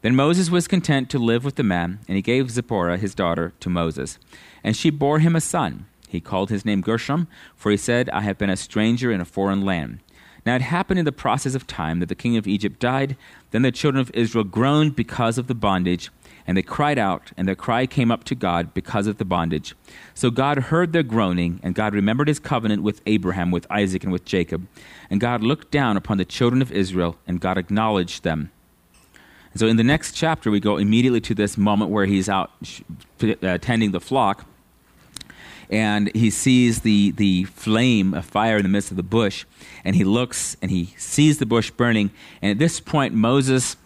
Then Moses was content to live with the man, and he gave Zipporah, his daughter, to Moses. And she bore him a son. He called his name Gershom, for he said, I have been a stranger in a foreign land. Now it happened in the process of time that the king of Egypt died. Then the children of Israel groaned because of the bondage, and they cried out, and their cry came up to God because of the bondage. So God heard their groaning, and God remembered his covenant with Abraham, with Isaac, and with Jacob. And God looked down upon the children of Israel, and God acknowledged them. So in the next chapter, we go immediately to this moment where he's out uh, tending the flock and he sees the, the flame of fire in the midst of the bush, and he looks and he sees the bush burning. And at this point, Moses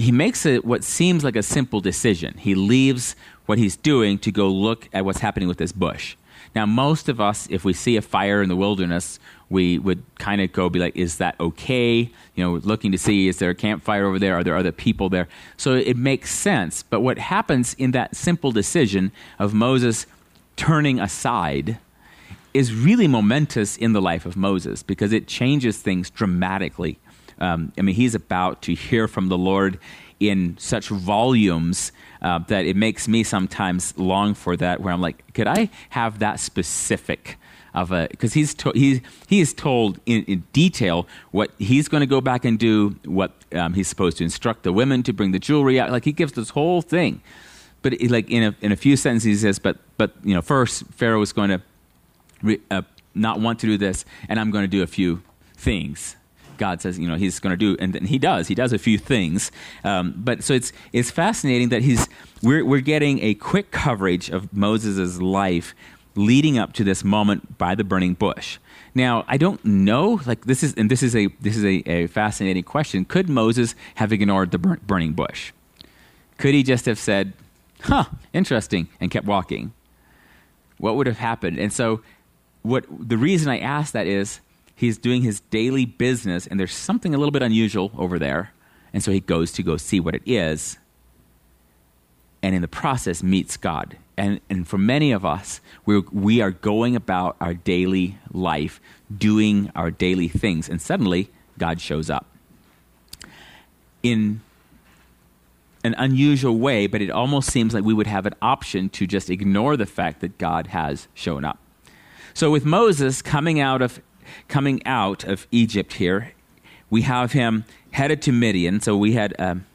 he makes a, what seems like a simple decision. He leaves what he's doing to go look at what's happening with this bush. Now, most of us, if we see a fire in the wilderness, we would kind of go be like, is that okay? You know, looking to see, is there a campfire over there? Are there other people there? So it makes sense. But what happens in that simple decision of Moses turning aside is really momentous in the life of Moses because it changes things dramatically. Um, I mean, he's about to hear from the Lord in such volumes uh, that it makes me sometimes long for that, where I'm like, could I have that specific? Of a because he's to, he's he is told in, in detail what he's going to go back and do, what um, he's supposed to instruct the women to bring the jewelry out. Like he gives this whole thing, but it, like in a, in a few sentences he says, but but you know, first Pharaoh is going to re, uh, not want to do this, and I'm going to do a few things. God says, you know, he's going to do, and, and he does. He does a few things. Um, but so it's it's fascinating that he's we're we're getting a quick coverage of Moses' life leading up to this moment by the burning bush. Now, I don't know, like this is, and this is a this is a, a fascinating question. Could Moses have ignored the burning bush? Could he just have said, huh, interesting, and kept walking. What would have happened? And so, what the reason I ask that is he's doing his daily business, and there's something a little bit unusual over there. And so he goes to go see what it is, and in the process meets God. And, and for many of us, we're, we are going about our daily life, doing our daily things, and suddenly God shows up. In an unusual way, but it almost seems like we would have an option to just ignore the fact that God has shown up. So with Moses coming out of coming out of Egypt here, we have him headed to Midian. So we had um,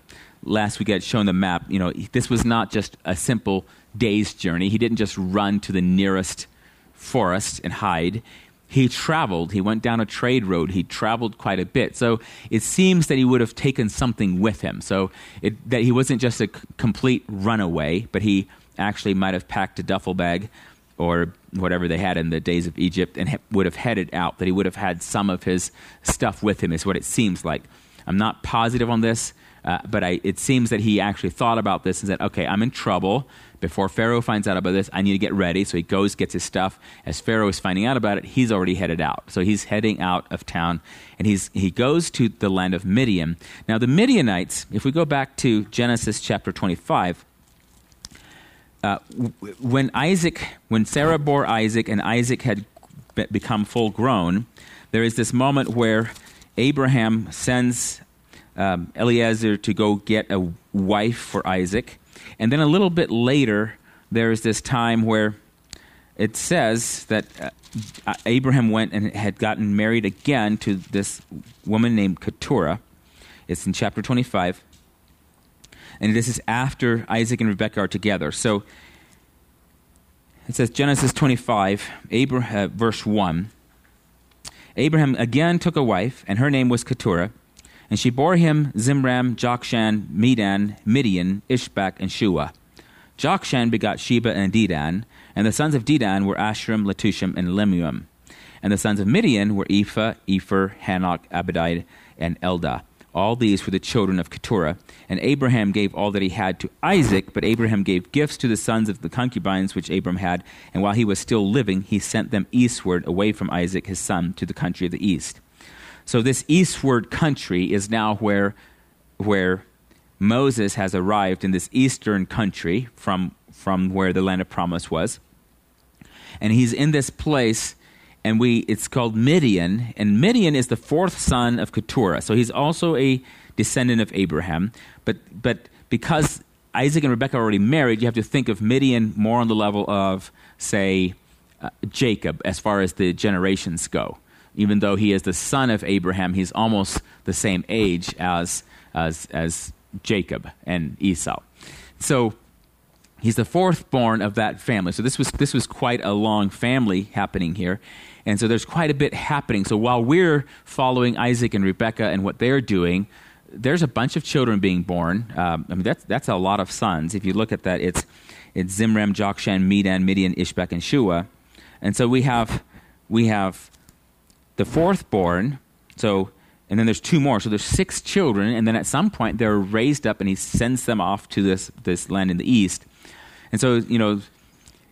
last week I had shown the map. You know, this was not just a simple day's journey. He didn't just run to the nearest forest and hide he traveled. He went down a trade road. He traveled quite a bit. So it seems that he would have taken something with him. So it, that he wasn't just a c- complete runaway, but he actually might have packed a duffel bag or whatever they had in the days of Egypt and would have headed out. That he would have had some of his stuff with him, is what it seems like. I'm not positive on this, uh, but I, it seems that he actually thought about this and said, okay, I'm in trouble. Before Pharaoh finds out about this, I need to get ready. So he goes, gets his stuff. As Pharaoh is finding out about it, he's already headed out. So he's heading out of town and he's, he goes to the land of Midian. Now, the Midianites, if we go back to Genesis chapter 25, uh, when Isaac, when Sarah bore Isaac and Isaac had be- become full grown, there is this moment where Abraham sends um, Eliezer to go get a wife for Isaac. And then a little bit later, there's this time where it says that uh, Abraham went and had gotten married again to this woman named Keturah. It's in chapter 25. And this is after Isaac and Rebekah are together. So it says Genesis 25, Abraham, verse 1. Abraham again took a wife, and her name was Keturah. And she bore him Zimram, Jokshan, Medan, Midian, Ishbak, and Shua. Jokshan begot Sheba and Dedan, and the sons of Dedan were Asshurim, Letushim, and Lemuel. And the sons of Midian were Ephah, Epher, Hanoch, Abadide, and Eldaah. All these were the children of Keturah. And Abraham gave all that he had to Isaac, but Abraham gave gifts to the sons of the concubines which Abram had. And while he was still living, he sent them eastward away from Isaac his son to the country of the east. So this eastward country is now where, where Moses has arrived in this eastern country from, from where the land of promise was. And he's in this place, and we it's called Midian. And Midian is the fourth son of Keturah. So he's also a descendant of Abraham. But, but because Isaac and Rebekah are already married, you have to think of Midian more on the level of, say, uh, Jacob as far as the generations go. Even though he is the son of Abraham, he's almost the same age as, as, as Jacob and Esau. So he's the fourth born of that family. So this was, this was quite a long family happening here. And so there's quite a bit happening. So while we're following Isaac and Rebekah and what they're doing, there's a bunch of children being born. Um, I mean, that's, that's a lot of sons. If you look at that, it's, it's Zimram, Jokshan, Medan, Midian, Ishbak, and Shua. And so we have, we have the fourth born. So, and then there's two more. So there's six children. And then at some point, they're raised up and he sends them off to this, this land in the east. And so, you know,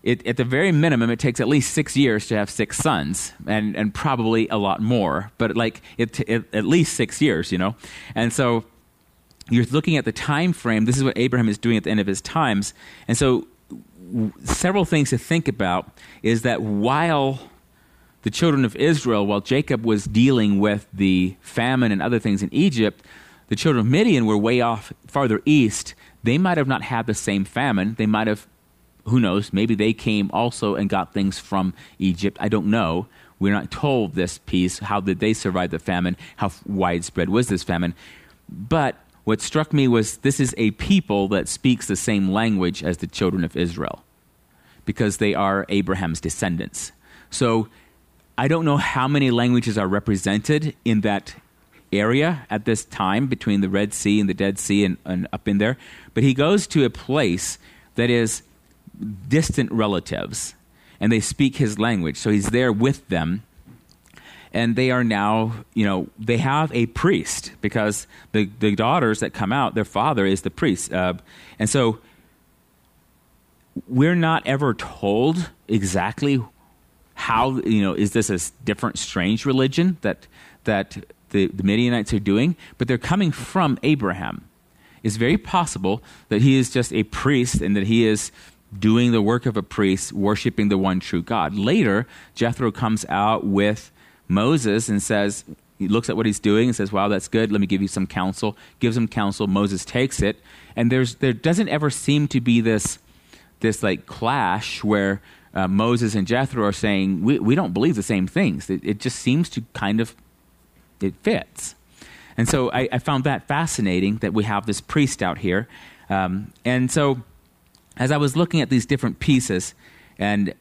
it, at the very minimum, it takes at least six years to have six sons, and, and probably a lot more, but like it, it, at least six years, you know? And so you're looking at the time frame. This is what Abraham is doing at the end of his times. And so, w- several things to think about is that while the children of Israel, while Jacob was dealing with the famine and other things in Egypt, the children of Midian were way off farther east. They might have not had the same famine. They might have who knows? Maybe they came also and got things from Egypt. I don't know. We're not told this piece. How did they survive the famine? How widespread was this famine? But what struck me was this is a people that speaks the same language as the children of Israel because they are Abraham's descendants. So I don't know how many languages are represented in that area at this time between the Red Sea and the Dead Sea and, and up in there. But he goes to a place that is distant relatives and they speak his language. So he's there with them. And they are now, you know, they have a priest because the, the daughters that come out, their father is the priest. Uh, and so we're not ever told exactly how, you know, is this a different, strange religion that, that the, the Midianites are doing? But they're coming from Abraham. It's very possible that he is just a priest and that he is doing the work of a priest, worshiping the one true God. Later, Jethro comes out with Moses and says, he looks at what he's doing and says, Wow, that's good. Let me give you some counsel. Gives him counsel. Moses takes it. And there's, there doesn't ever seem to be this, this like clash where uh, Moses and Jethro are saying, we, we don't believe the same things. It, it just seems to kind of, it fits. And so I, I, found that fascinating that we have this priest out here. Um, and so as I was looking at these different pieces and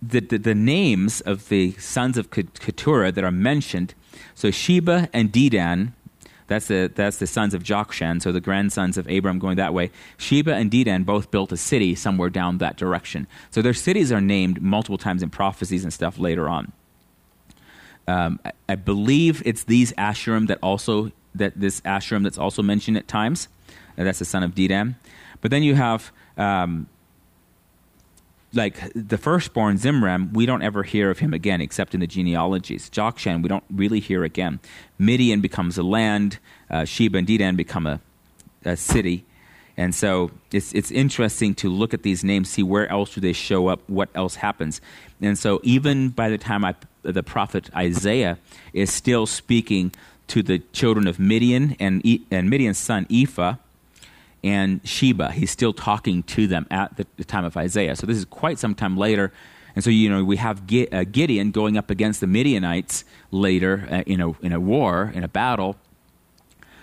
the, the, the names of the sons of Keturah that are mentioned, so Sheba and Dedan, that's the, that's the sons of Jokshan, so the grandsons of Abram going that way. Sheba and Dedan both built a city somewhere down that direction. So their cities are named multiple times in prophecies and stuff later on. Um, I, I, believe it's these Asshurim that also, that this Asshurim that's also mentioned at times. Uh, that's the son of Dedan. But then you have um, like the firstborn Zimram, we don't ever hear of him again except in the genealogies. Jokshan, we don't really hear again. Midian becomes a land. Uh, Sheba and Dedan become a, a city. And so it's, it's interesting to look at these names, see where else do they show up, what else happens. And so even by the time I, the prophet Isaiah is still speaking to the children of Midian and, and Midian's son Ephah, and Sheba. He's still talking to them at the, the, time of Isaiah. So this is quite some time later. And so, you know, we have uh, Gideon going up against the Midianites later uh, in, a, in a war, in a battle.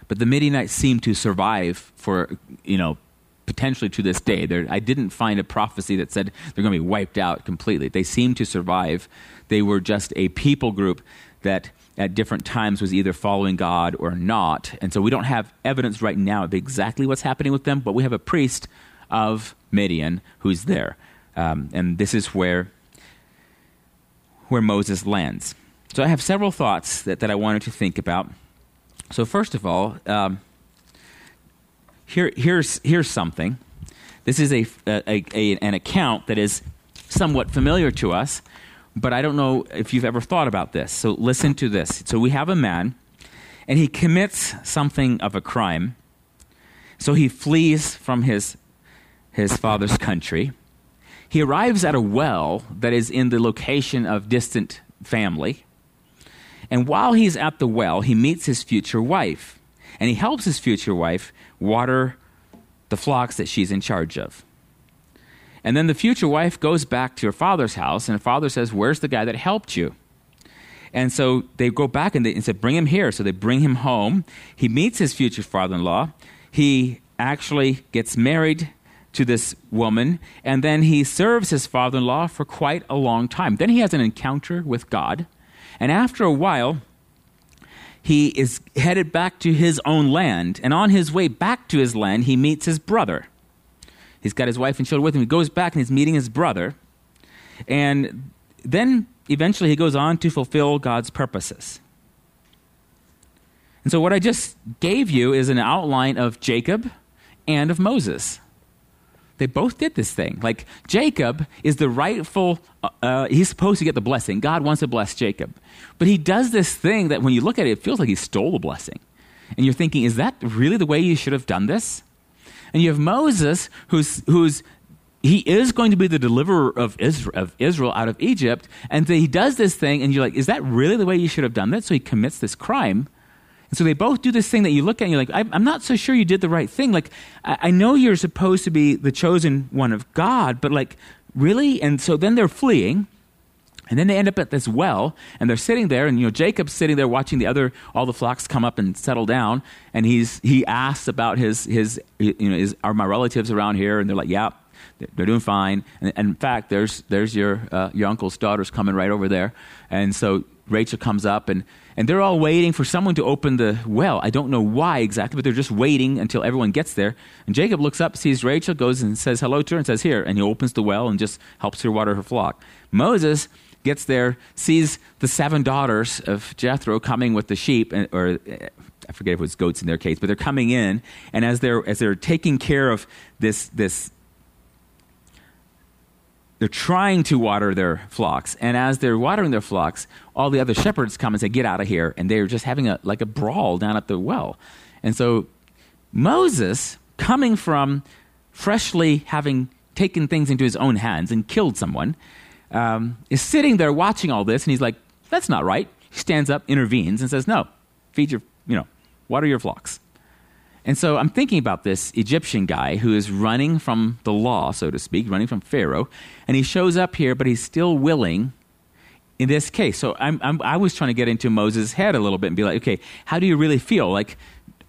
But the Midianites seem to survive for, you know, potentially to this day. I didn't find a prophecy that said they're going to be wiped out completely. They seem to survive. They were just a people group that at different times was either following God or not. And so we don't have evidence right now of exactly what's happening with them, but we have a priest of Midian who's there. Um, and this is where, where Moses lands. So I have several thoughts that, that I wanted to think about. So, first of all, um, here, here's, here's something. This is a, a, a, an account that is somewhat familiar to us but I don't know if you've ever thought about this. So listen to this. So we have a man, and he commits something of a crime. So he flees from his, his father's country. He arrives at a well that is in the location of distant family. And while he's at the well, he meets his future wife. and he helps his future wife water the flocks that she's in charge of. And then the future wife goes back to her father's house, and her father says, Where's the guy that helped you? And so they go back and they and said, Bring him here. So they bring him home. He meets his future father in law. He actually gets married to this woman, and then he serves his father in law for quite a long time. Then he has an encounter with God, and after a while, he is headed back to his own land, and on his way back to his land, he meets his brother. He's got his wife and children with him. He goes back and he's meeting his brother, and then eventually he goes on to fulfill God's purposes. And so, what I just gave you is an outline of Jacob and of Moses. They both did this thing. Like Jacob is the rightful, uh, uh, he's supposed to get the blessing. God wants to bless Jacob. But he does this thing that when you look at it, it feels like he stole the blessing. And you're thinking, is that really the way you should have done this? And you have Moses, who's, who's he is going to be the deliverer of Israel, of Israel out of Egypt. And he does this thing, and you're like, is that really the way you should have done that? So he commits this crime. And so they both do this thing that you look at and you're like, I'm not so sure you did the right thing. Like, I know you're supposed to be the chosen one of God, but like, really? And so then they're fleeing. And then they end up at this well, and they're sitting there, and you know Jacob's sitting there watching the other all the flocks come up and settle down, and he's he asks about his his you know is are my relatives around here, and they're like, yeah, they're doing fine. And, and in fact, there's there's your uh, your uncle's daughter's coming right over there, and so Rachel comes up, and and they're all waiting for someone to open the well. I don't know why exactly, but they're just waiting until everyone gets there. And Jacob looks up, sees Rachel, goes and says hello to her, and says, Here. And he opens the well and just helps her water her flock. Moses gets there, sees the seven daughters of Jethro coming with the sheep, or I forget if it was goats in their case, but they're coming in, and as they're as they're taking care of this this they're trying to water their flocks and as they're watering their flocks all the other shepherds come and say get out of here and they're just having a like a brawl down at the well. And so moses coming from freshly having taken things into his own hands and killed someone um, is sitting there watching all this and he's like that's not right he stands up intervenes and says no feed your you know water your flocks and so I'm thinking about this Egyptian guy who is running from the law, so to speak, running from Pharaoh, and he shows up here, but he's still willing in this case. So I'm, I'm, i was trying to get into Moses' head a little bit and be like, okay, how do you really feel? Like,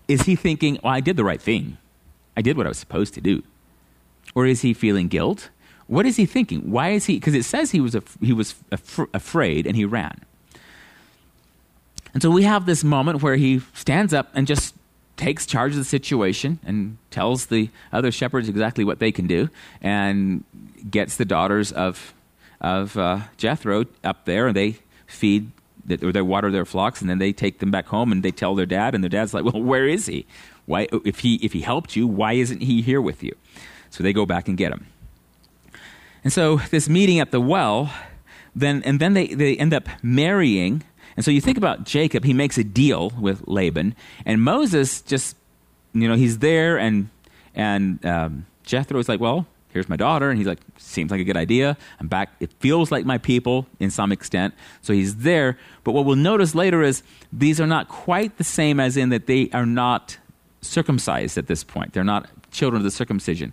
is he thinking, well, I did the right thing? I did what I was supposed to do. Or is he feeling guilt? What is he thinking? Why is he? Because it says he was, af- he was af- afraid and he ran. And so we have this moment where he stands up and just takes charge of the situation and tells the other shepherds exactly what they can do and gets the daughters of, of uh, Jethro up there and they feed or they water their flocks and then they take them back home and they tell their dad and their dad's like well where is he why if he if he helped you why isn't he here with you so they go back and get him and so this meeting at the well then and then they, they end up marrying and so you think about Jacob, he makes a deal with Laban, and Moses just, you know, he's there, and and um, Jethro is like, well, here's my daughter, and he's like, seems like a good idea. I'm back. It feels like my people in some extent, so he's there. But what we'll notice later is these are not quite the same as in that they are not circumcised at this point. They're not children of the circumcision.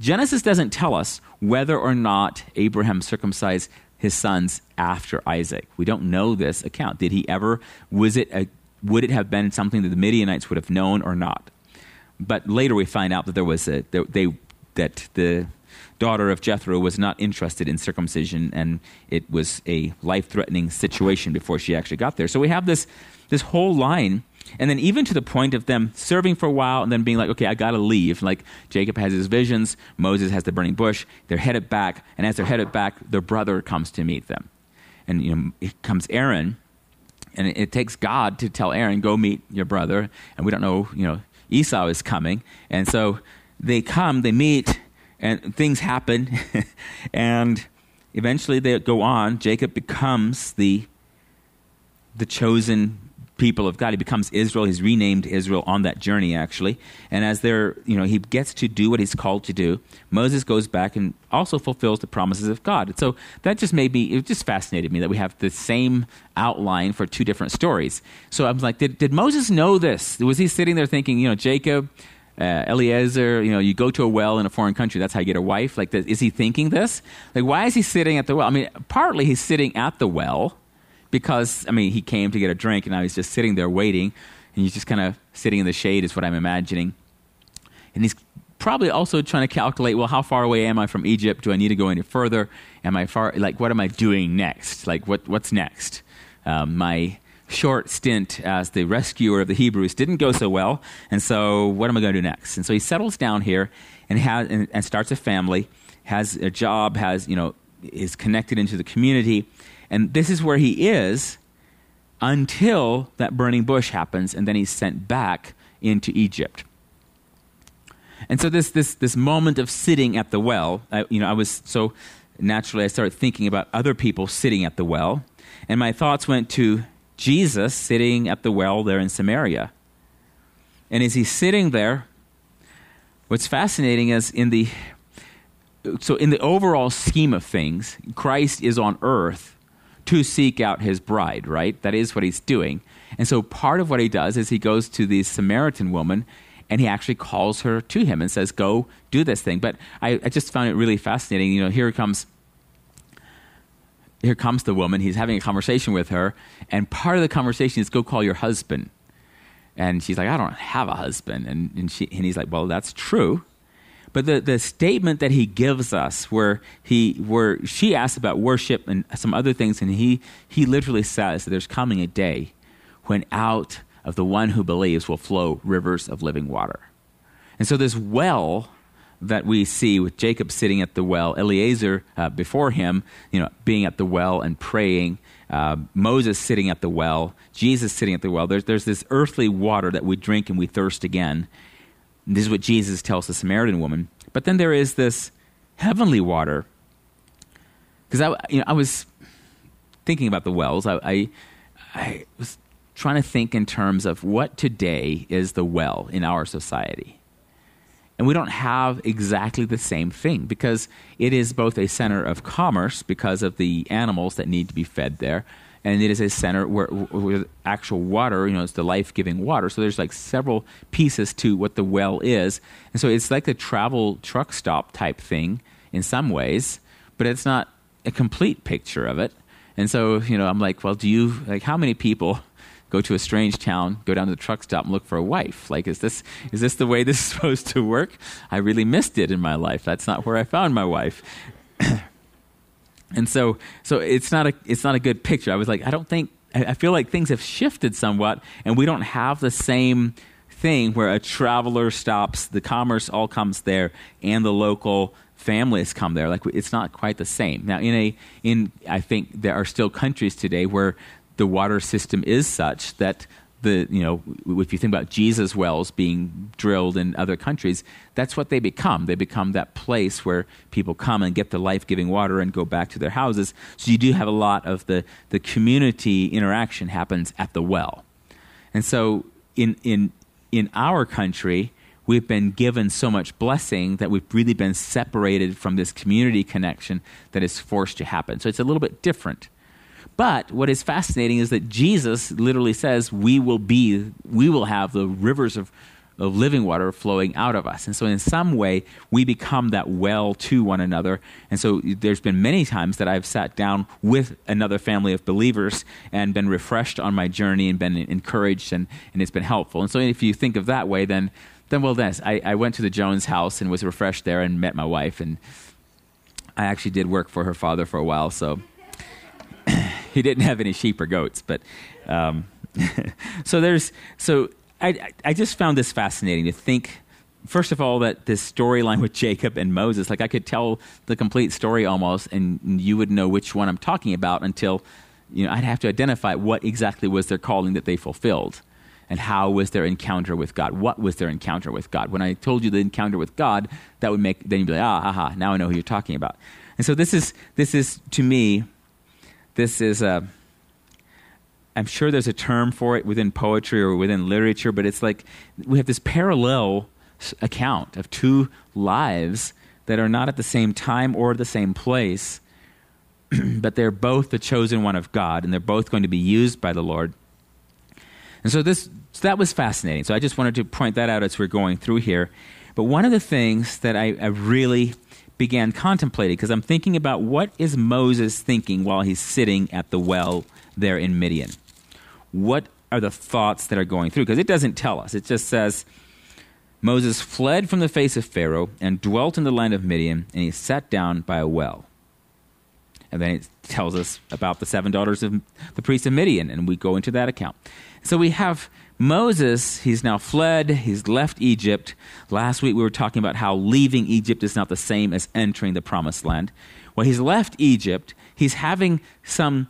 Genesis doesn't tell us whether or not Abraham circumcised his sons after Isaac. We don't know this account. Did he ever, was it a, would it have been something that the Midianites would have known or not? But later we find out that there was a, they, that the daughter of Jethro was not interested in circumcision and it was a life threatening situation before she actually got there. So we have this, this whole line and then even to the point of them serving for a while and then being like, okay, I got to leave. Like Jacob has his visions, Moses has the burning bush. They're headed back, and as they're headed back, their brother comes to meet them. And you know, it comes Aaron, and it, it takes God to tell Aaron, go meet your brother. And we don't know, you know, Esau is coming. And so they come, they meet, and things happen. and eventually they go on. Jacob becomes the, the chosen people of God. He becomes Israel. He's renamed Israel on that journey, actually. And as they're, you know, he gets to do what he's called to do, Moses goes back and also fulfills the promises of God. And so that just made me, it just fascinated me that we have the same outline for two different stories. So I was like, did, did Moses know this? Was he sitting there thinking, you know, Jacob, uh, Eliezer, you know, you go to a well in a foreign country, that's how you get a wife. Like, is he thinking this? Like, why is he sitting at the well? I mean, partly he's sitting at the well because, I mean, he came to get a drink and now he's just sitting there waiting and he's just kind of sitting in the shade, is what I'm imagining. And he's probably also trying to calculate, well, how far away am I from Egypt? Do I need to go any further? Am I far, like, what am I doing next? Like, what, what's next? Um, my short stint as the rescuer of the Hebrews didn't go so well, and so what am I going to do next? And so he settles down here and, has, and, and starts a family, has a job, has, you know, is connected into the community, and this is where he is until that burning bush happens, and then he's sent back into Egypt. And so this this this moment of sitting at the well, I, you know, I was so naturally I started thinking about other people sitting at the well, and my thoughts went to Jesus sitting at the well there in Samaria. And as he's sitting there, what's fascinating is in the so in the overall scheme of things, Christ is on earth to seek out his bride, right? That is what he's doing. And so part of what he does is he goes to the Samaritan woman and he actually calls her to him and says, Go do this thing. But I, I just found it really fascinating. You know, here comes here comes the woman. He's having a conversation with her, and part of the conversation is go call your husband. And she's like, I don't have a husband. And, and, she, and he's like, Well, that's true. But the, the statement that he gives us, where he where she asks about worship and some other things, and he he literally says that there's coming a day when out of the one who believes will flow rivers of living water. And so this well that we see with Jacob sitting at the well, Eliezer uh, before him, you know, being at the well and praying, uh, Moses sitting at the well, Jesus sitting at the well. There's, there's this earthly water that we drink and we thirst again. This is what Jesus tells the Samaritan woman. But then there is this heavenly water. Because I, you know, I was thinking about the wells. I, I, I was trying to think in terms of what today is the well in our society. And we don't have exactly the same thing because it is both a center of commerce because of the animals that need to be fed there, and it is a center where, where actual water, you know, it's the life giving water. So there's like several pieces to what the well is. And so it's like a travel truck stop type thing in some ways, but it's not a complete picture of it. And so, you know, I'm like, well, do you, like, how many people go to a strange town, go down to the truck stop and look for a wife? Like, is this, is this the way this is supposed to work? I really missed it in my life. That's not where I found my wife. And so, so it's not a it's not a good picture. I was like, I don't think I feel like things have shifted somewhat, and we don't have the same thing where a traveler stops, the commerce all comes there, and the local families come there. Like it's not quite the same. Now, in a in I think there are still countries today where the water system is such that the you know if you think about Jesus wells being drilled in other countries, that's what they become. They become that place where people come and get the life giving water and go back to their houses. So you do have a lot of the the community interaction happens at the well, and so in in in our country. We've been given so much blessing that we've really been separated from this community connection that is forced to happen. So it's a little bit different. But what is fascinating is that Jesus literally says, "We will be, we will have the rivers of." Of living water flowing out of us. And so, in some way, we become that well to one another. And so, there's been many times that I've sat down with another family of believers and been refreshed on my journey and been encouraged, and, and it's been helpful. And so, if you think of that way, then, then well, then I, I went to the Jones house and was refreshed there and met my wife. And I actually did work for her father for a while. So, he didn't have any sheep or goats, but um, so there's so I I just found this fascinating to think. First of all, that this storyline with Jacob and Moses, like I could tell the complete story almost, and you would know which one I'm talking about until, you know, I'd have to identify what exactly was their calling that they fulfilled and how was their encounter with God? What was their encounter with God? When I told you the encounter with God, that would make then you'd be like, ah, aha, now I know who you're talking about. And so this is this is to me this is a I'm sure there's a term for it within poetry or within literature, but it's like we have this parallel account of two lives that are not at the same time or the same place, but they're both the chosen one of God, and they're both going to be used by the Lord. And so this so that was fascinating. So I just wanted to point that out as we're going through here. But one of the things that I, I really began contemplating, because I'm thinking about what is Moses thinking while he's sitting at the well there in Midian. What are the thoughts that are going through? Because it doesn't tell us. It just says Moses fled from the face of Pharaoh and dwelt in the land of Midian, and he sat down by a well. And then it tells us about the seven daughters of the priest of Midian, and we go into that account. So we have Moses, he's now fled, he's left Egypt. Last week we were talking about how leaving Egypt is not the same as entering the promised land. Well, he's left Egypt. He's having some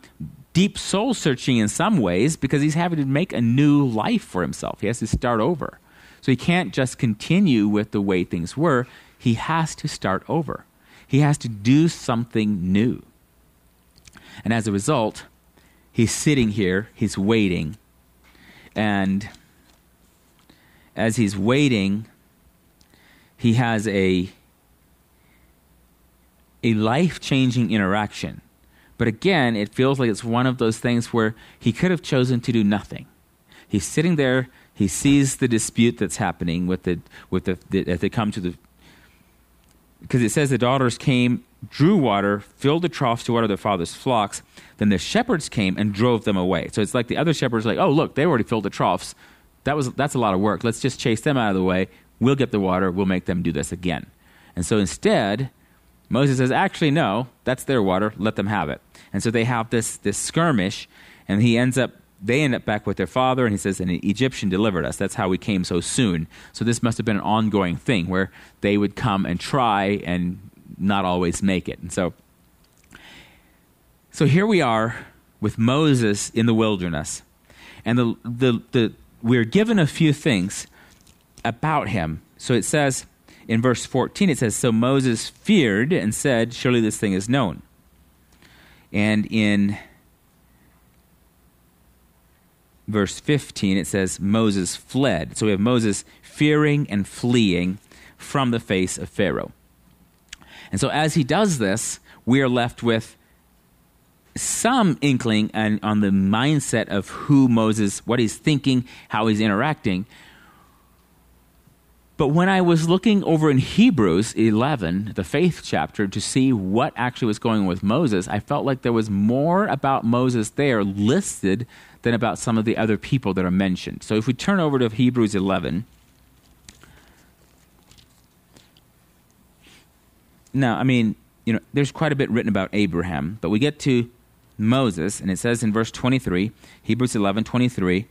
deep soul searching in some ways because he's having to make a new life for himself. He has to start over. So he can't just continue with the way things were. He has to start over. He has to do something new. And as a result, he's sitting here, he's waiting. And as he's waiting, he has a a life-changing interaction but again, it feels like it's one of those things where he could have chosen to do nothing. He's sitting there, he sees the dispute that's happening with the with the, the as they come to the because it says the daughters came, drew water, filled the troughs to water their father's flocks. Then the shepherds came and drove them away. So it's like the other shepherds like, oh look, they already filled the troughs. That was that's a lot of work. Let's just chase them out of the way. We'll get the water. We'll make them do this again. And so instead, Moses says, actually, no, that's their water. Let them have it. And so they have this, this skirmish, and he ends up, they end up back with their father, and he says, an Egyptian delivered us. That's how we came so soon. So this must have been an ongoing thing where they would come and try and not always make it. And so, so here we are with Moses in the wilderness. And the, the, the, we're given a few things about him. So it says, in verse 14, it says, So Moses feared and said, Surely this thing is known. And in verse 15, it says, Moses fled. So we have Moses fearing and fleeing from the face of Pharaoh. And so as he does this, we are left with some inkling on the mindset of who Moses, what he's thinking, how he's interacting. But when I was looking over in Hebrews 11, the faith chapter, to see what actually was going on with Moses, I felt like there was more about Moses there listed than about some of the other people that are mentioned. So if we turn over to Hebrews 11, now, I mean, you know, there's quite a bit written about Abraham, but we get to Moses, and it says in verse 23, Hebrews 11, 23,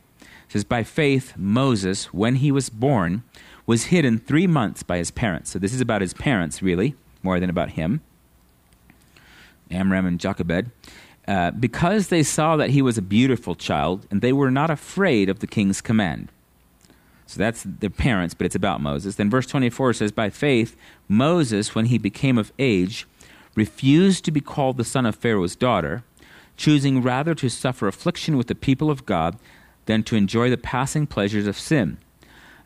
says, By faith, Moses, when he was born, was hidden three months by his parents. So this is about his parents, really, more than about him. Amram and Jochebed. Uh, because they saw that he was a beautiful child, and they were not afraid of the king's command. So that's their parents, but it's about Moses. Then verse 24 says, By faith, Moses, when he became of age, refused to be called the son of Pharaoh's daughter, choosing rather to suffer affliction with the people of God than to enjoy the passing pleasures of sin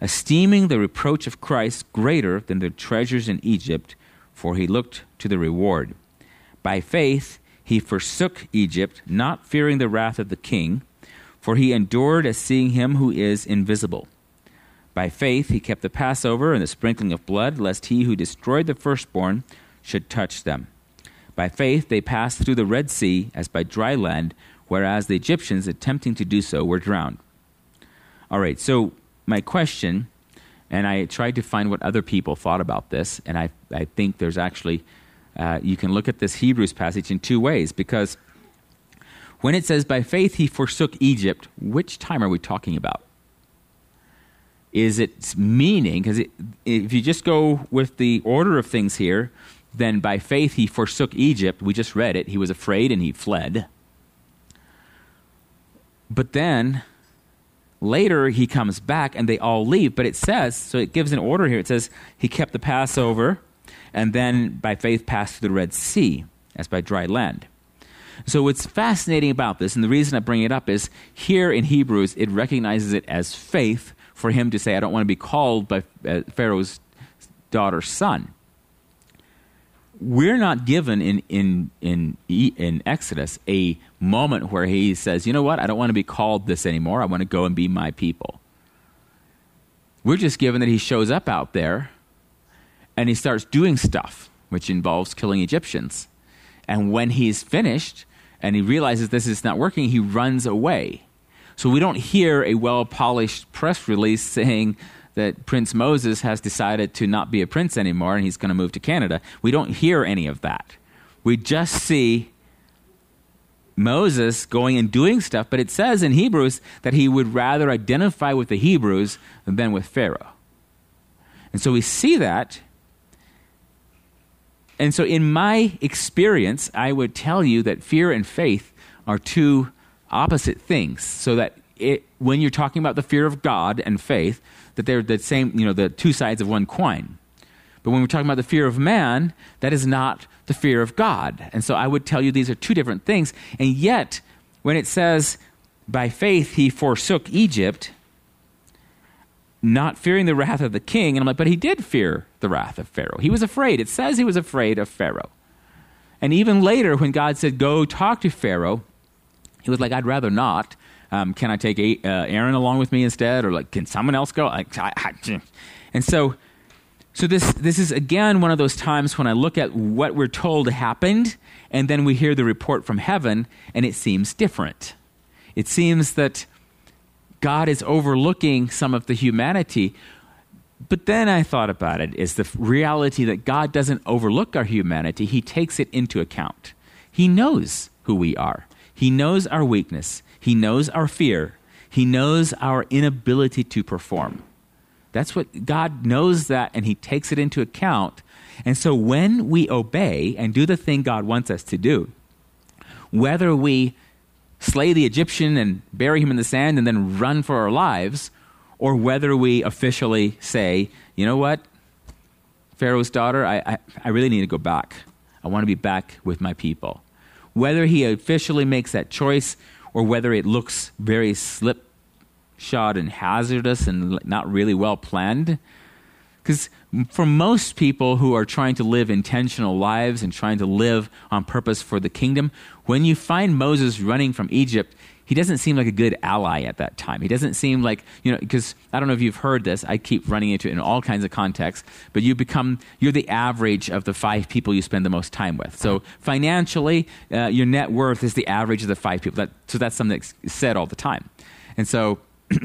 esteeming the reproach of Christ greater than the treasures in Egypt, for he looked to the reward. By faith he forsook Egypt, not fearing the wrath of the king, for he endured as seeing him who is invisible. By faith he kept the Passover and the sprinkling of blood, lest he who destroyed the firstborn should touch them. By faith they passed through the Red Sea as by dry land, whereas the Egyptians, attempting to do so, were drowned. All right, so my question, and I tried to find what other people thought about this, and I, I think there's actually, uh, you can look at this Hebrews passage in two ways, because when it says, by faith he forsook Egypt, which time are we talking about? Is it meaning, because if you just go with the order of things here, then by faith he forsook Egypt. We just read it. He was afraid and he fled. But then Later, he comes back and they all leave. But it says, so it gives an order here. It says, he kept the Passover and then by faith passed through the Red Sea as by dry land. So, what's fascinating about this, and the reason I bring it up, is here in Hebrews, it recognizes it as faith for him to say, I don't want to be called by uh, Pharaoh's daughter's son. We're not given in, in, in, in Exodus a moment where he says, You know what? I don't want to be called this anymore. I want to go and be my people. We're just given that he shows up out there and he starts doing stuff, which involves killing Egyptians. And when he's finished and he realizes this is not working, he runs away. So we don't hear a well polished press release saying that Prince Moses has decided to not be a prince anymore and he's going to move to Canada. We don't hear any of that. We just see Moses going and doing stuff, but it says in Hebrews that he would rather identify with the Hebrews than with Pharaoh. And so we see that. And so, in my experience, I would tell you that fear and faith are two opposite things. So that it, when you're talking about the fear of God and faith, that they're the same, you know, the two sides of one coin. But when we're talking about the fear of man, that is not the fear of God. And so I would tell you these are two different things. And yet, when it says, by faith he forsook Egypt, not fearing the wrath of the king, and I'm like, but he did fear the wrath of Pharaoh. He was afraid. It says he was afraid of Pharaoh. And even later, when God said, go talk to Pharaoh, he was like, I'd rather not. Um, can I take uh, Aaron along with me instead? Or like, can someone else go? I, and so so this this is again one of those times when I look at what we're told happened and then we hear the report from heaven and it seems different. It seems that God is overlooking some of the humanity. But then I thought about it is the reality that God doesn't overlook our humanity, he takes it into account. He knows who we are. He knows our weakness. He knows our fear. He knows our inability to perform. That's what God knows that and he takes it into account. And so when we obey and do the thing God wants us to do, whether we slay the Egyptian and bury him in the sand and then run for our lives, or whether we officially say, you know what, Pharaoh's daughter, I, I, I really need to go back. I want to be back with my people. Whether he officially makes that choice or whether it looks very slipshod and hazardous and not really well planned. Because for most people who are trying to live intentional lives and trying to live on purpose for the kingdom, when you find Moses running from Egypt, he doesn't seem like a good ally at that time. He doesn't seem like, you know, because I don't know if you've heard this. I keep running into it in all kinds of contexts, but you become, you're the average of the five people you spend the most time with. So financially, uh, your net worth is the average of the five people. That, so that's something that's said all the time. And so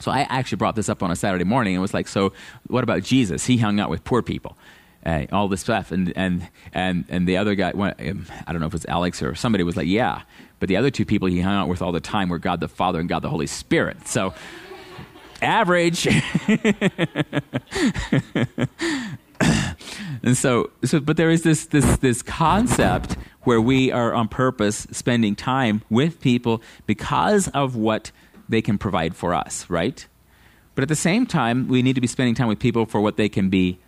so I actually brought this up on a Saturday morning and was like, so what about Jesus? He hung out with poor people. Uh, all this stuff, and and and and the other guy, um, I don't know if it's Alex or somebody, was like, "Yeah," but the other two people he hung out with all the time were God the Father and God the Holy Spirit. So, average. and so, so, but there is this this this concept where we are on purpose spending time with people because of what they can provide for us, right? But at the same time, we need to be spending time with people for what they can be,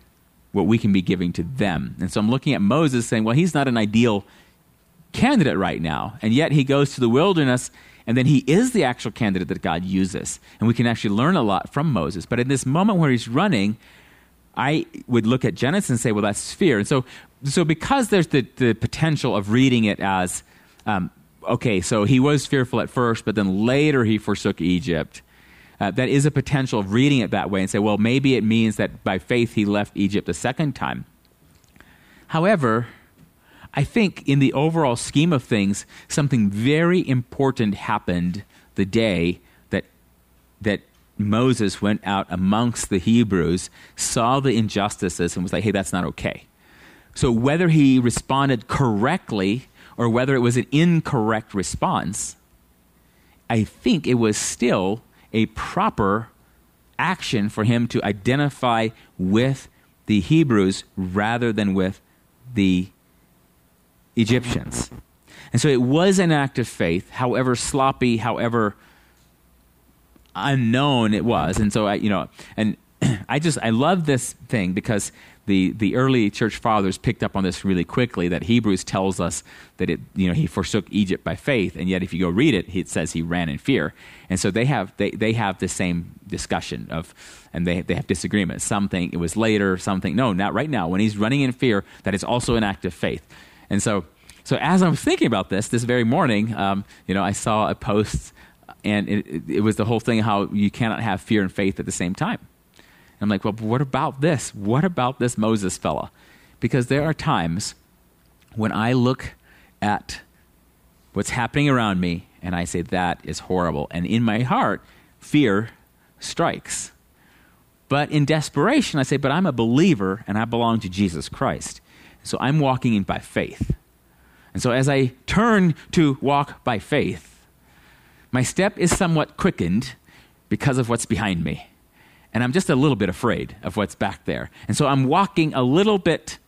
what we can be giving to them. And so I'm looking at Moses saying, well, he's not an ideal candidate right now. And yet he goes to the wilderness and then he is the actual candidate that God uses. And we can actually learn a lot from Moses. But in this moment where he's running, I would look at Genesis and say, well, that's fear. And so, so because there's the, the potential of reading it as um, okay, so he was fearful at first, but then later he forsook Egypt. Uh, that is a potential of reading it that way and say, well, maybe it means that by faith he left Egypt a second time. However, I think in the overall scheme of things, something very important happened the day that, that Moses went out amongst the Hebrews, saw the injustices, and was like, hey, that's not okay. So whether he responded correctly or whether it was an incorrect response, I think it was still a proper action for him to identify with the Hebrews rather than with the Egyptians. And so it was an act of faith, however sloppy, however unknown it was. And so I, you know, and I just I love this thing because the the early church fathers picked up on this really quickly. That Hebrews tells us that it you know he forsook Egypt by faith, and yet if you go read it, it says he ran in fear. And so they have they they have the same discussion of, and they they have disagreements. Some think it was later. Some think no, not right now. When he's running in fear, that is also an act of faith. And so so as I was thinking about this this very morning, um, you know, I saw a post, and it, it was the whole thing how you cannot have fear and faith at the same time. I'm like, well, what about this? What about this Moses fella? Because there are times when I look at what's happening around me and I say, that is horrible. And in my heart, fear strikes. But in desperation, I say, but I'm a believer and I belong to Jesus Christ. So I'm walking in by faith. And so as I turn to walk by faith, my step is somewhat quickened because of what's behind me and I'm just a little bit afraid of what's back there. And so I'm walking a little bit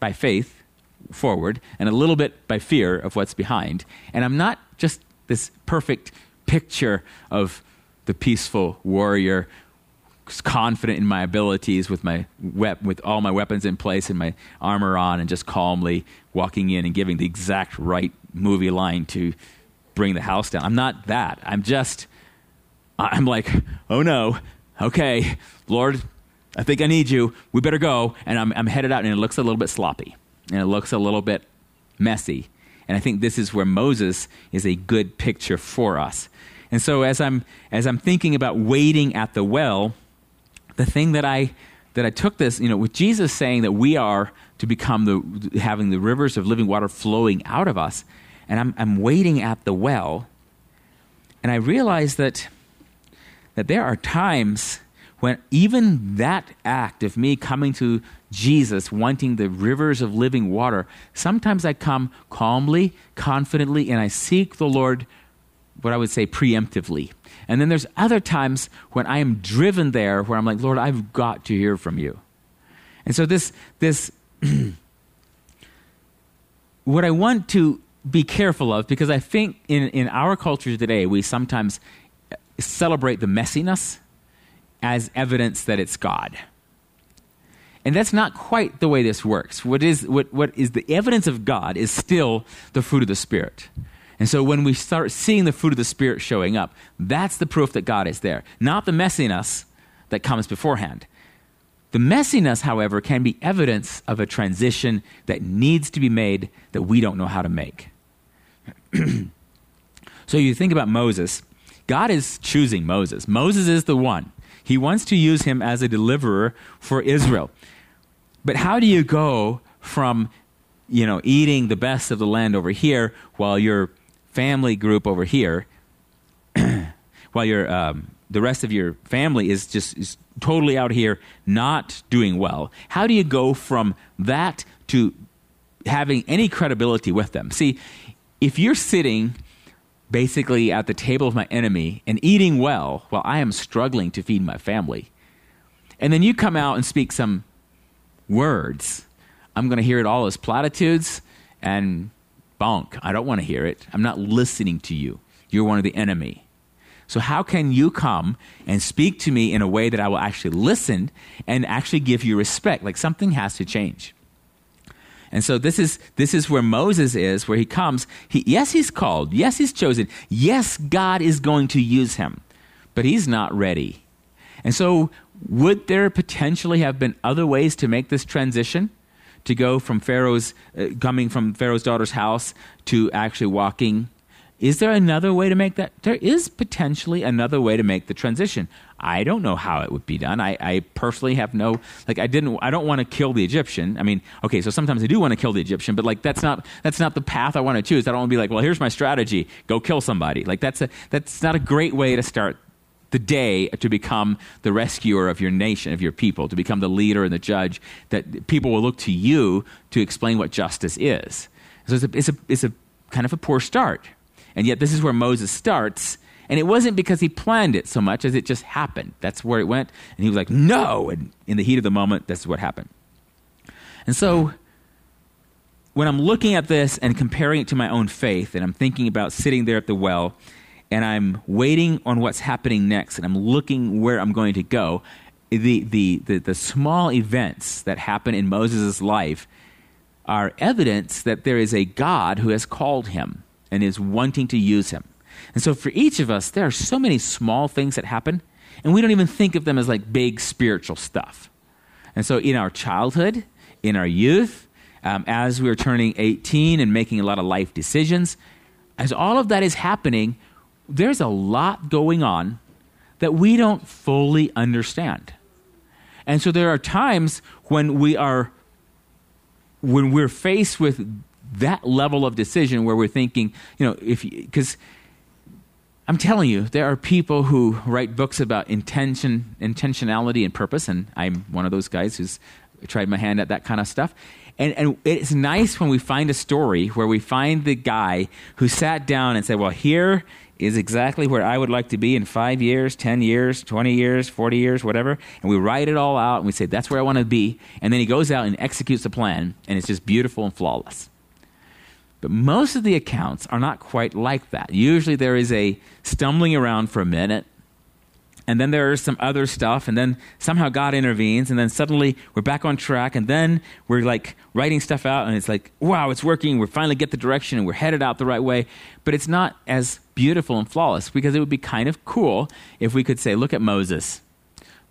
by faith forward and a little bit by fear of what's behind. And I'm not just this perfect picture of the peaceful warrior confident in my abilities with my wep- with all my weapons in place and my armor on and just calmly walking in and giving the exact right movie line to bring the house down. I'm not that. I'm just I'm like, "Oh no, okay, Lord, I think I need you. We better go. And I'm, I'm headed out, and it looks a little bit sloppy, and it looks a little bit messy. And I think this is where Moses is a good picture for us. And so as I'm, as I'm thinking about waiting at the well, the thing that I, that I took this, you know, with Jesus saying that we are to become the, having the rivers of living water flowing out of us, and I'm, I'm waiting at the well, and I realize that that there are times when even that act of me coming to Jesus, wanting the rivers of living water, sometimes I come calmly, confidently, and I seek the Lord, what I would say preemptively. And then there's other times when I am driven there where I'm like, Lord, I've got to hear from you. And so this, this, what I want to be careful of, because I think in, in our culture today, we sometimes uh, celebrate the messiness as evidence that it's God. And that's not quite the way this works. What is, what, what is the evidence of God is still the fruit of the Spirit. And so when we start seeing the fruit of the Spirit showing up, that's the proof that God is there, not the messiness that comes beforehand. The messiness, however, can be evidence of a transition that needs to be made that we don't know how to make. so you think about Moses, God is choosing Moses. Moses is the one. He wants to use him as a deliverer for Israel. But how do you go from, you know, eating the best of the land over here while your family group over here, while your um, the rest of your family is just is totally out here not doing well? How do you go from that to having any credibility with them? See, if you're sitting basically at the table of my enemy and eating well while I am struggling to feed my family. And then you come out and speak some words. I'm going to hear it all as platitudes and I don't want to hear it. I'm not listening to you. You're one of the enemy. So, how can you come and speak to me in a way that I will actually listen and actually give you respect? Like something has to change. And so this is this is where Moses is, where he comes. He, yes, he's called. Yes, he's chosen. Yes, God is going to use him, but he's not ready. And so, would there potentially have been other ways to make this transition? To go from Pharaoh's, uh, coming from Pharaoh's daughter's house to actually walking is there another way to make that? There is potentially another way to make the transition. I don't know how it would be done. I, I personally have no like I didn't I don't want to kill the Egyptian. I mean, okay, so sometimes I do want to kill the Egyptian, but like that's not that's not the path I want to choose. I don't want to be like, well, here's my strategy, go kill somebody. Like that's a that's not a great way to start the day to become the rescuer of your nation, of your people, to become the leader and the judge that people will look to you to explain what justice is. So it's a, it's a, it's a kind of a poor start. And yet, this is where Moses starts. And it wasn't because he planned it so much as it just happened. That's where it went. And he was like, no. And in the heat of the moment, this is what happened. And so, when I'm looking at this and comparing it to my own faith, and I'm thinking about sitting there at the well, and I'm waiting on what's happening next, and I'm looking where I'm going to go, the, the, the, the small events that happen in Moses' life are evidence that there is a God who has called him and is wanting to use him. And so for each of us, there are so many small things that happen, and we don't even think of them as like big spiritual stuff. And so in our childhood, in our youth, um, as we're turning 18 and making a lot of life decisions, as all of that is happening, there's a lot going on that we don't fully understand. And so there are times when we are when we're faced with that level of decision where we're thinking, you know, if because I'm telling you, there are people who write books about intention, intentionality, and purpose, and I'm one of those guys who's tried my hand at that kind of stuff. And, and it's nice when we find a story where we find the guy who sat down and said, Well, here is exactly where I would like to be in five years, 10 years, 20 years, 40 years, whatever. And we write it all out and we say, that's where I want to be. And then he goes out and executes the plan, and it's just beautiful and flawless. But most of the accounts are not quite like that. Usually there is a stumbling around for a minute, and then there is some other stuff, and then somehow God intervenes, and then suddenly we're back on track, and then we're like writing stuff out, and it's like, wow, it's working. We finally get the direction, and we're headed out the right way. But it's not as beautiful and flawless because it would be kind of cool if we could say, look at Moses.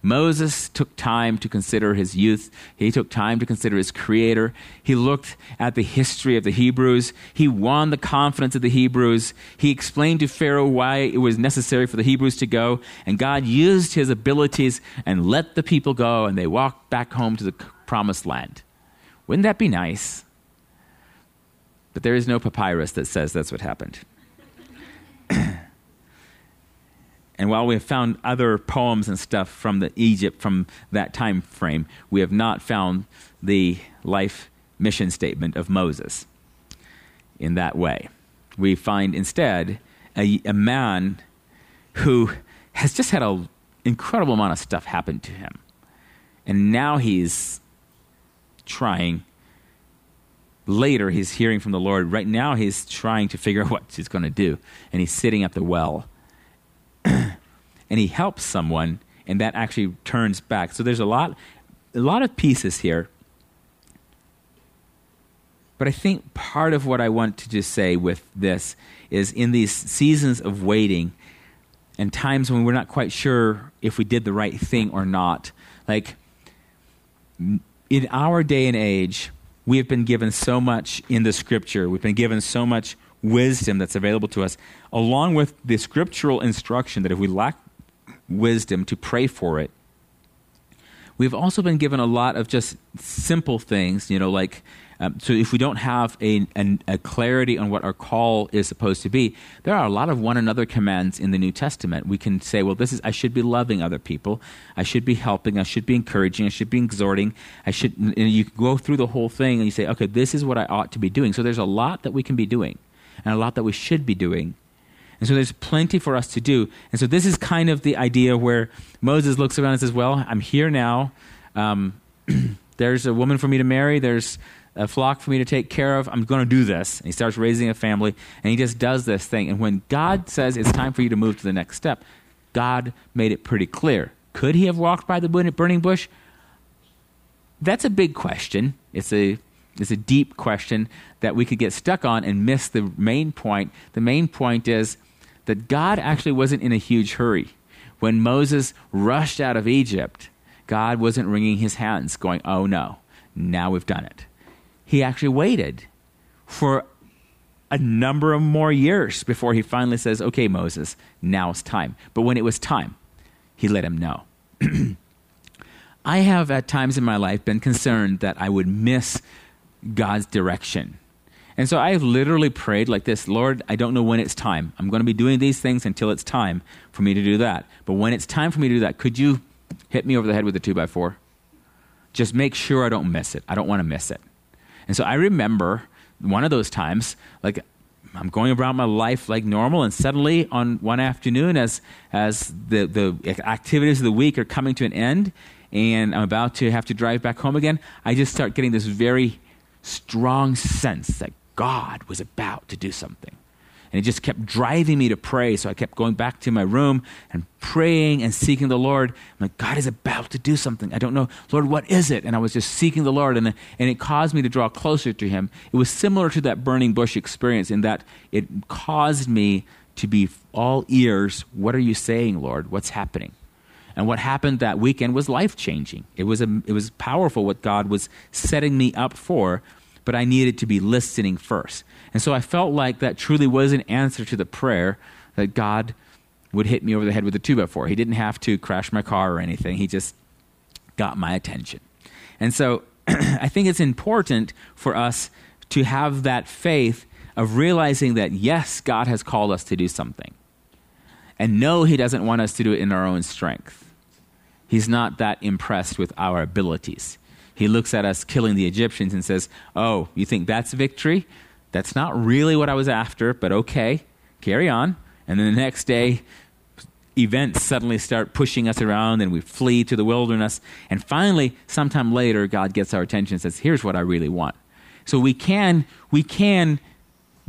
Moses took time to consider his youth. He took time to consider his creator. He looked at the history of the Hebrews. He won the confidence of the Hebrews. He explained to Pharaoh why it was necessary for the Hebrews to go. And God used his abilities and let the people go, and they walked back home to the promised land. Wouldn't that be nice? But there is no papyrus that says that's what happened. And while we have found other poems and stuff from the Egypt from that time frame, we have not found the life mission statement of Moses in that way. We find instead a, a man who has just had an incredible amount of stuff happen to him. And now he's trying. Later, he's hearing from the Lord. Right now, he's trying to figure out what he's going to do. And he's sitting at the well and he helps someone, and that actually turns back. So there's a lot, a lot of pieces here. But I think part of what I want to just say with this is in these seasons of waiting and times when we're not quite sure if we did the right thing or not, like in our day and age, we have been given so much in the scripture. We've been given so much wisdom that's available to us, along with the scriptural instruction that if we lack wisdom to pray for it, we've also been given a lot of just simple things, you know, like um, so if we don't have a, a, a, clarity on what our call is supposed to be, there are a lot of one another commands in the New Testament. We can say, well, this is I should be loving other people, I should be helping, I should be encouraging, I should be exhorting, I should. And you go through the whole thing and you say, okay, this is what I ought to be doing. So there's a lot that we can be doing and a lot that we should be doing. And so there's plenty for us to do. And so this is kind of the idea where Moses looks around and says, Well, I'm here now. Um, there's a woman for me to marry. There's a flock for me to take care of. I'm going to do this. And he starts raising a family, and he just does this thing. And when God says it's time for you to move to the next step, God made it pretty clear. Could he have walked by the burning bush? That's a big question. It's a it's a deep question that we could get stuck on and miss the main point. The main point is that God actually wasn't in a huge hurry. When Moses rushed out of Egypt, God wasn't wringing his hands, going, Oh no, now we've done it. He actually waited for a number of more years before he finally says, Okay, Moses, now it's time. But when it was time, he let him know. I have at times in my life been concerned that I would miss God's direction. And so I've literally prayed like this Lord, I don't know when it's time. I'm going to be doing these things until it's time for me to do that. But when it's time for me to do that, could you hit me over the head with a two by four? Just make sure I don't miss it. I don't want to miss it. And so I remember one of those times, like I'm going about my life like normal, and suddenly on one afternoon, as as the the activities of the week are coming to an end, and I'm about to have to drive back home again, I just start getting this very strong sense that God was about to do something. And it just kept driving me to pray. So I kept going back to my room and praying and seeking the Lord. I'm like, God is about to do something. I don't know. Lord, what is it? And I was just seeking the Lord, and, and it caused me to draw closer to Him. It was similar to that burning bush experience in that it caused me to be all ears. What are you saying, Lord? What's happening? And what happened that weekend was life changing. It was, a, it was powerful what God was setting me up for, but I needed to be listening first. And so I felt like that truly was an answer to the prayer that God would hit me over the head with a 2 by 4 He didn't have to crash my car or anything, He just got my attention. And so I think it's important for us to have that faith of realizing that, yes, God has called us to do something. And no, He doesn't want us to do it in our own strength. He's not that impressed with our abilities. He looks at us killing the Egyptians and says, Oh, you think that's victory? That's not really what I was after, but okay, carry on. And then the next day, events suddenly start pushing us around and we flee to the wilderness. And finally, sometime later, God gets our attention and says, Here's what I really want. So we can, we can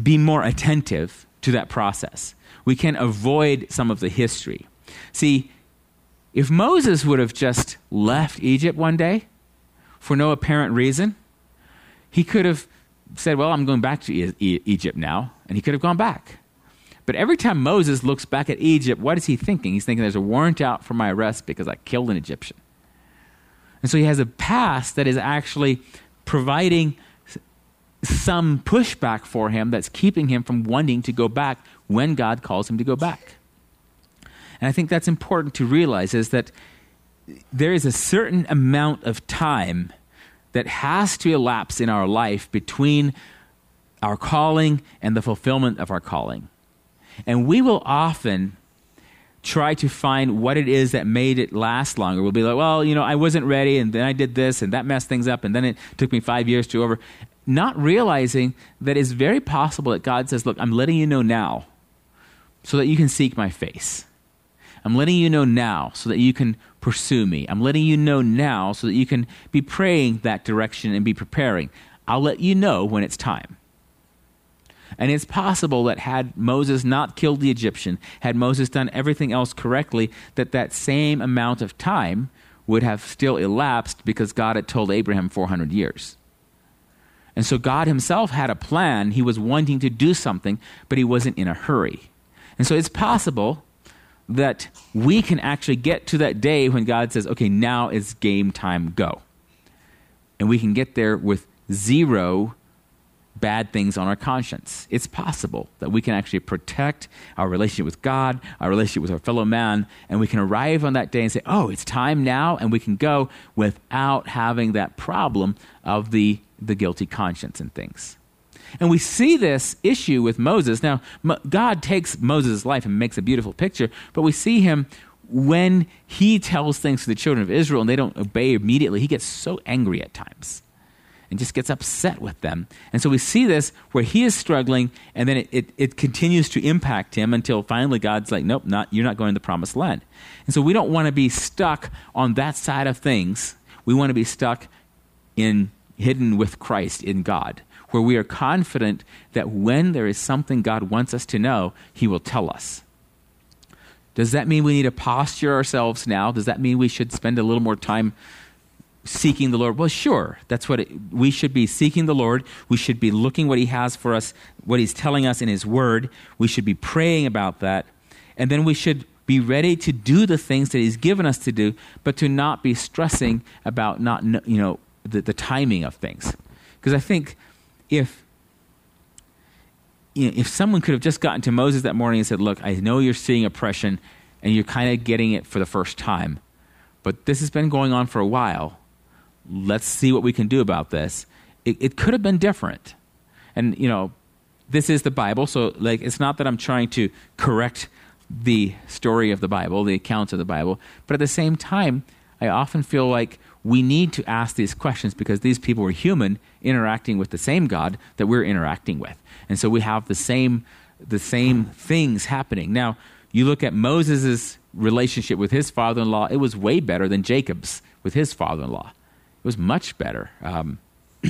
be more attentive to that process. We can avoid some of the history. See, if Moses would have just left Egypt one day for no apparent reason, he could have said, Well, I'm going back to e- Egypt now, and he could have gone back. But every time Moses looks back at Egypt, what is he thinking? He's thinking there's a warrant out for my arrest because I killed an Egyptian. And so he has a past that is actually providing some pushback for him that's keeping him from wanting to go back when God calls him to go back. And I think that's important to realize is that there is a certain amount of time that has to elapse in our life between our calling and the fulfillment of our calling. And we will often try to find what it is that made it last longer. We'll be like, well, you know, I wasn't ready, and then I did this, and that messed things up, and then it took me five years to over. Not realizing that it's very possible that God says, look, I'm letting you know now so that you can seek my face. I'm letting you know now so that you can pursue me. I'm letting you know now so that you can be praying that direction and be preparing. I'll let you know when it's time. And it's possible that had Moses not killed the Egyptian, had Moses done everything else correctly, that that same amount of time would have still elapsed because God had told Abraham 400 years. And so God himself had a plan. He was wanting to do something, but he wasn't in a hurry. And so it's possible that we can actually get to that day when God says, okay, now is game time, go. And we can get there with zero bad things on our conscience. It's possible that we can actually protect our relationship with God, our relationship with our fellow man, and we can arrive on that day and say, oh, it's time now, and we can go without having that problem of the, the guilty conscience and things. And we see this issue with Moses. Now, God takes Moses' life and makes a beautiful picture, but we see him when he tells things to the children of Israel and they don't obey immediately, he gets so angry at times and just gets upset with them. And so we see this where he is struggling, and then it, it, it, continues to impact him until finally God's like, nope, not, you're not going to the promised land. And so we don't want to be stuck on that side of things. We want to be stuck in hidden with Christ in God where we are confident that when there is something God wants us to know, He will tell us. Does that mean we need to posture ourselves now? Does that mean we should spend a little more time seeking the Lord? Well, sure. That's what it, we should be seeking the Lord. We should be looking what He has for us, what He's telling us in His Word. We should be praying about that. And then we should be ready to do the things that He's given us to do, but to not be stressing about not, you know, the, the timing of things. Because I think if you know, if someone could have just gotten to Moses that morning and said, "Look, I know you're seeing oppression, and you're kind of getting it for the first time, but this has been going on for a while. Let's see what we can do about this." It, it could have been different, and you know, this is the Bible, so like it's not that I'm trying to correct the story of the Bible, the accounts of the Bible, but at the same time, I often feel like we need to ask these questions because these people were human interacting with the same God that we're interacting with. And so we have the same the same things happening. Now, you look at Moses' relationship with his father-in-law, it was way better than Jacob's with his father-in-law. It was much better. Um,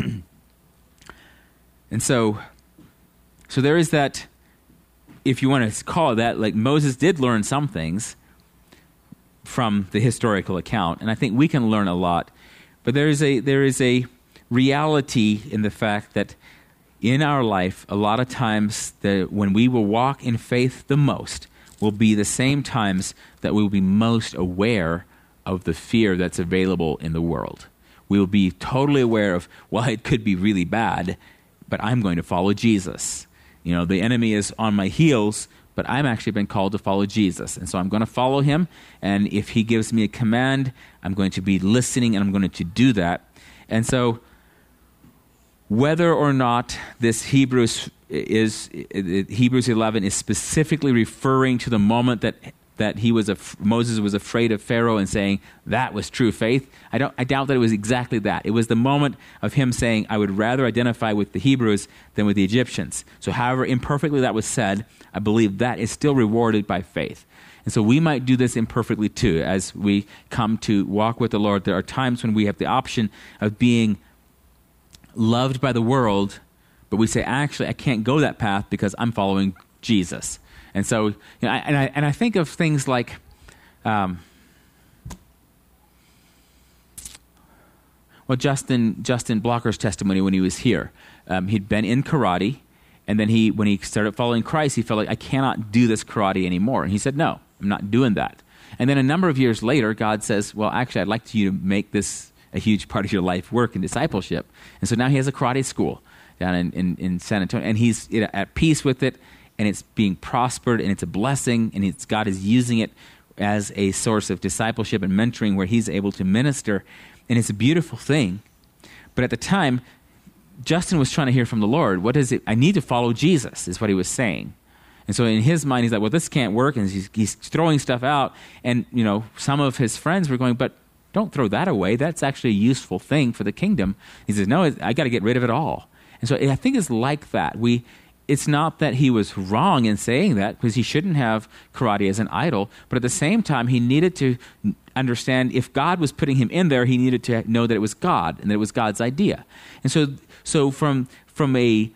and so so there is that if you want to call it that, like Moses did learn some things from the historical account, and I think we can learn a lot. But there is a there is a reality in the fact that in our life, a lot of times the, when we will walk in faith the most will be the same times that we will be most aware of the fear that's available in the world. We will be totally aware of, well, it could be really bad, but I'm going to follow Jesus. You know, the enemy is on my heels, but I'm actually been called to follow Jesus. And so I'm going to follow him. And if he gives me a command, I'm going to be listening and I'm going to do that. And so, whether or not this Hebrews is Hebrews 11 is specifically referring to the moment that that he was af- Moses was afraid of Pharaoh and saying that was true faith. I don't I doubt that it was exactly that. It was the moment of him saying I would rather identify with the Hebrews than with the Egyptians. So however imperfectly that was said, I believe that is still rewarded by faith. And so we might do this imperfectly too as we come to walk with the Lord. There are times when we have the option of being loved by the world, but we say actually I can't go that path because I'm following Jesus. And so, you know, I, and, I, and I think of things like, um, well, Justin, Justin Blocker's testimony when he was here. Um, he'd been in karate, and then he, when he started following Christ, he felt like, I cannot do this karate anymore. And he said, No, I'm not doing that. And then a number of years later, God says, Well, actually, I'd like you to make this a huge part of your life work and discipleship. And so now he has a karate school down in, in, in San Antonio, and he's at peace with it and it's being prospered and it's a blessing and it's, God is using it as a source of discipleship and mentoring where he's able to minister. And it's a beautiful thing. But at the time justin was trying to hear from the lord what is it? I need to follow jesus is what he was saying. And so in his mind he's like well this can't work and he's, he's throwing stuff out. And you know some of his friends were going but don't throw that away. That's actually a useful thing for the kingdom. He says no i got to get rid of it all. And so i think it's like that. We it's not that he was wrong in saying that because he shouldn't have karate as an idol, but at the same time, he needed to understand if God was putting him in there, he needed to know that it was God and that it was God's idea. And so, so from, from a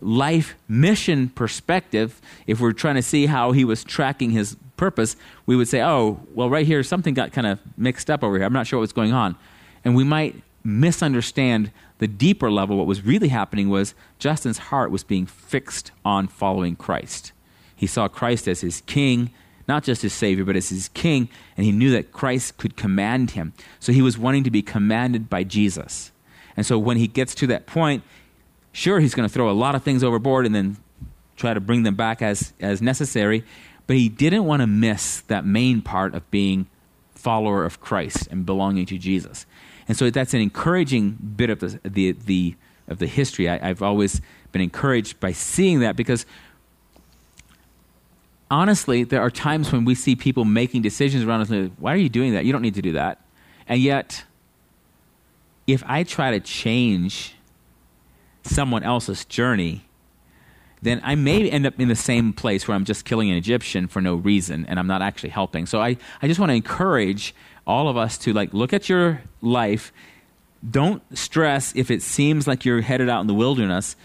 life mission perspective, if we're trying to see how he was tracking his purpose, we would say, oh, well, right here, something got kind of mixed up over here. I'm not sure what's going on. And we might misunderstand the deeper level, what was really happening was Justin's heart was being fixed on following Christ. He saw Christ as his king, not just his savior, but as his king, and he knew that Christ could command him. So he was wanting to be commanded by Jesus. And so when he gets to that point, sure, he's going to throw a lot of things overboard and then try to bring them back as, as necessary, but he didn't want to miss that main part of being follower of Christ and belonging to Jesus. And so that's an encouraging bit of the, the, the of the history. I, I've always been encouraged by seeing that because honestly, there are times when we see people making decisions around us. Like, Why are you doing that? You don't need to do that. And yet, if I try to change someone else's journey, then I may end up in the same place where I'm just killing an Egyptian for no reason and I'm not actually helping. So I, I just want to encourage all of us to like look at your life. Don't stress if it seems like you're headed out in the wilderness.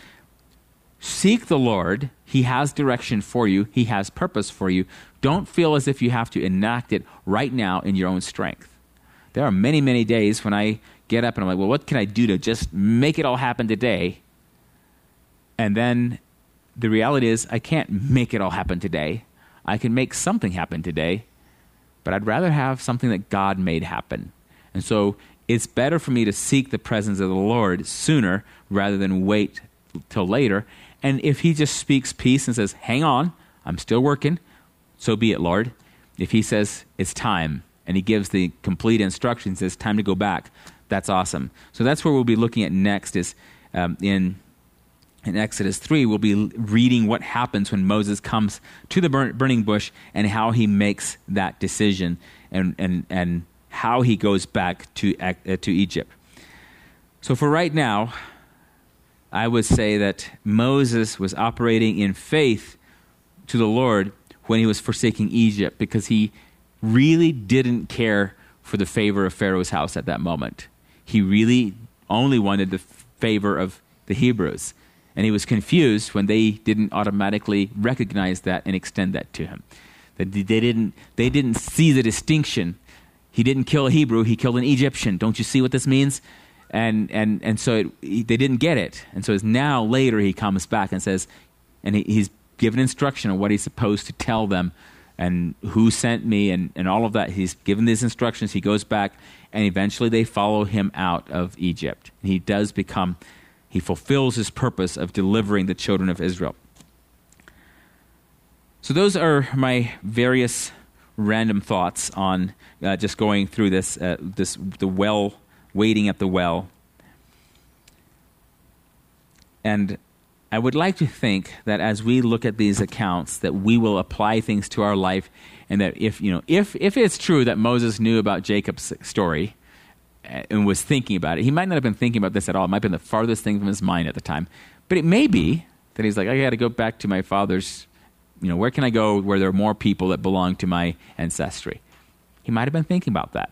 Seek the Lord. He has direction for you, He has purpose for you. Don't feel as if you have to enact it right now in your own strength. There are many, many days when I get up and I'm like, well, what can I do to just make it all happen today? And then the reality is, I can't make it all happen today. I can make something happen today, but I'd rather have something that God made happen. And so it's better for me to seek the presence of the Lord sooner rather than wait till later. And if He just speaks peace and says, hang on, I'm still working, so be it, Lord. If He says, it's time, and He gives the complete instructions, it's time to go back, that's awesome. So that's where we'll be looking at next is um, in in Exodus 3, we'll be reading what happens when Moses comes to the burning bush and how he makes that decision and, and, and how he goes back to, uh, to Egypt. So, for right now, I would say that Moses was operating in faith to the Lord when he was forsaking Egypt because he really didn't care for the favor of Pharaoh's house at that moment. He really only wanted the favor of the Hebrews. And he was confused when they didn't automatically recognize that and extend that to him. That they didn't, they didn't see the distinction. He didn't kill a Hebrew, he killed an Egyptian. Don't you see what this means? And, and, and so it, he, they didn't get it. And so it's now later he comes back and says, and he, he's given instruction on what he's supposed to tell them and who sent me and, and all of that. He's given these instructions. He goes back, and eventually they follow him out of Egypt. He does become, he fulfills his purpose of delivering the children of Israel. So, those are my various random thoughts on uh, just going through this, uh, this, the well, waiting at the well. And I would like to think that as we look at these accounts, that we will apply things to our life, and that if you know, if if it's true that Moses knew about Jacob's story and was thinking about it, he might not have been thinking about this at all. It might have been the farthest thing from his mind at the time. But it may be that he's like, I got to go back to my father's. You know, where can I go where there are more people that belong to my ancestry? He might have been thinking about that.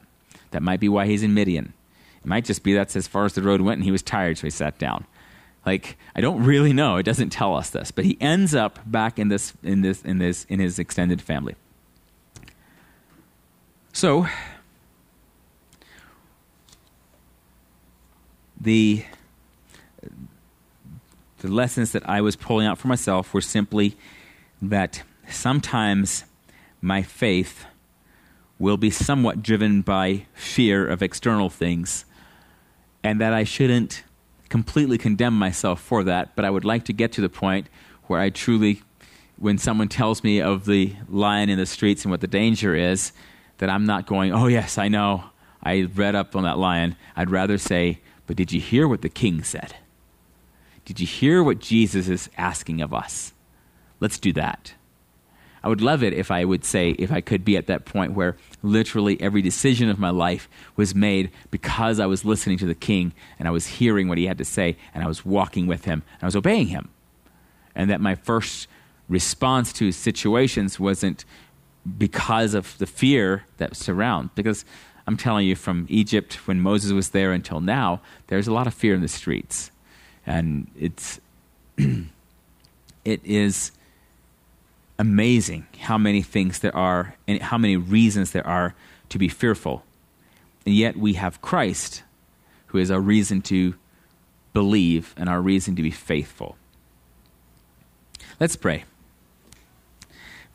That might be why he's in Midian. It might just be that's as far as the road went, and he was tired, so he sat down. Like I don't really know. It doesn't tell us this, but he ends up back in this in this in this in his extended family. So the the lessons that I was pulling out for myself were simply that sometimes my faith will be somewhat driven by fear of external things and that I shouldn't completely condemn myself for that, but I would like to get to the point where I truly, when someone tells me of the lion in the streets and what the danger is, that I'm not going, oh, yes, I know. I read up on that lion. I'd rather say, but did you hear what the king said? Did you hear what Jesus is asking of us? Let's do that. I would love it if I would say, if I could be at that point where literally every decision of my life was made because I was listening to the king and I was hearing what he had to say and I was walking with him and I was obeying him. And that my first response to situations wasn't because of the fear that surrounds. Because I'm telling you, from Egypt when Moses was there until now, there's a lot of fear in the streets. And it's, it is amazing how many things there are and how many reasons there are to be fearful. And yet we have Christ, who is our reason to believe and our reason to be faithful. Let's pray.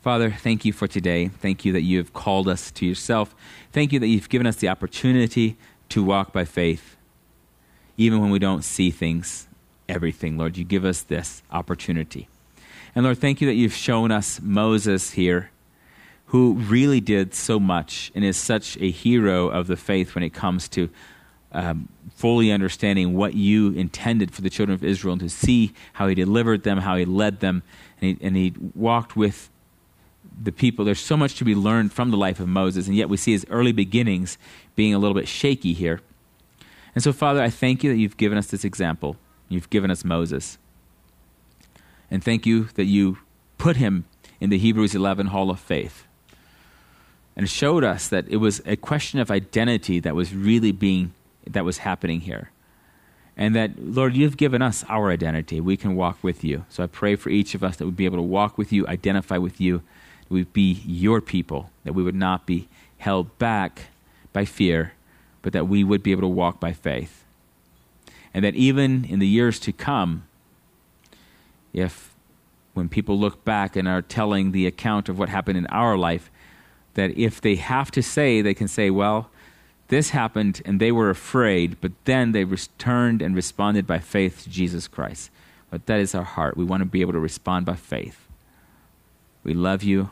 Father, thank you for today. Thank you that you have called us to yourself. Thank you that you've given us the opportunity to walk by faith, even when we don't see things, everything. Lord, you give us this opportunity. And Lord, thank you that you've shown us Moses here, who really did so much and is such a hero of the faith when it comes to um, fully understanding what you intended for the children of Israel and to see how he delivered them, how he led them, and he, and he walked with the people. There's so much to be learned from the life of Moses, and yet we see his early beginnings being a little bit shaky here. And so, Father, I thank you that you've given us this example. You've given us Moses. And thank you that you put him in the Hebrews 11 Hall of Faith and showed us that it was a question of identity that was really being that was happening here. And that, Lord, you've given us our identity. We can walk with you. So I pray for each of us that we'd be able to walk with you, identify with you, we'd be your people, that we would not be held back by fear, but that we would be able to walk by faith. And that even in the years to come, if when people look back and are telling the account of what happened in our life, that if they have to say, they can say, well, this happened and they were afraid, but then they returned and responded by faith to Jesus Christ. But that is our heart. We want to be able to respond by faith. We love you.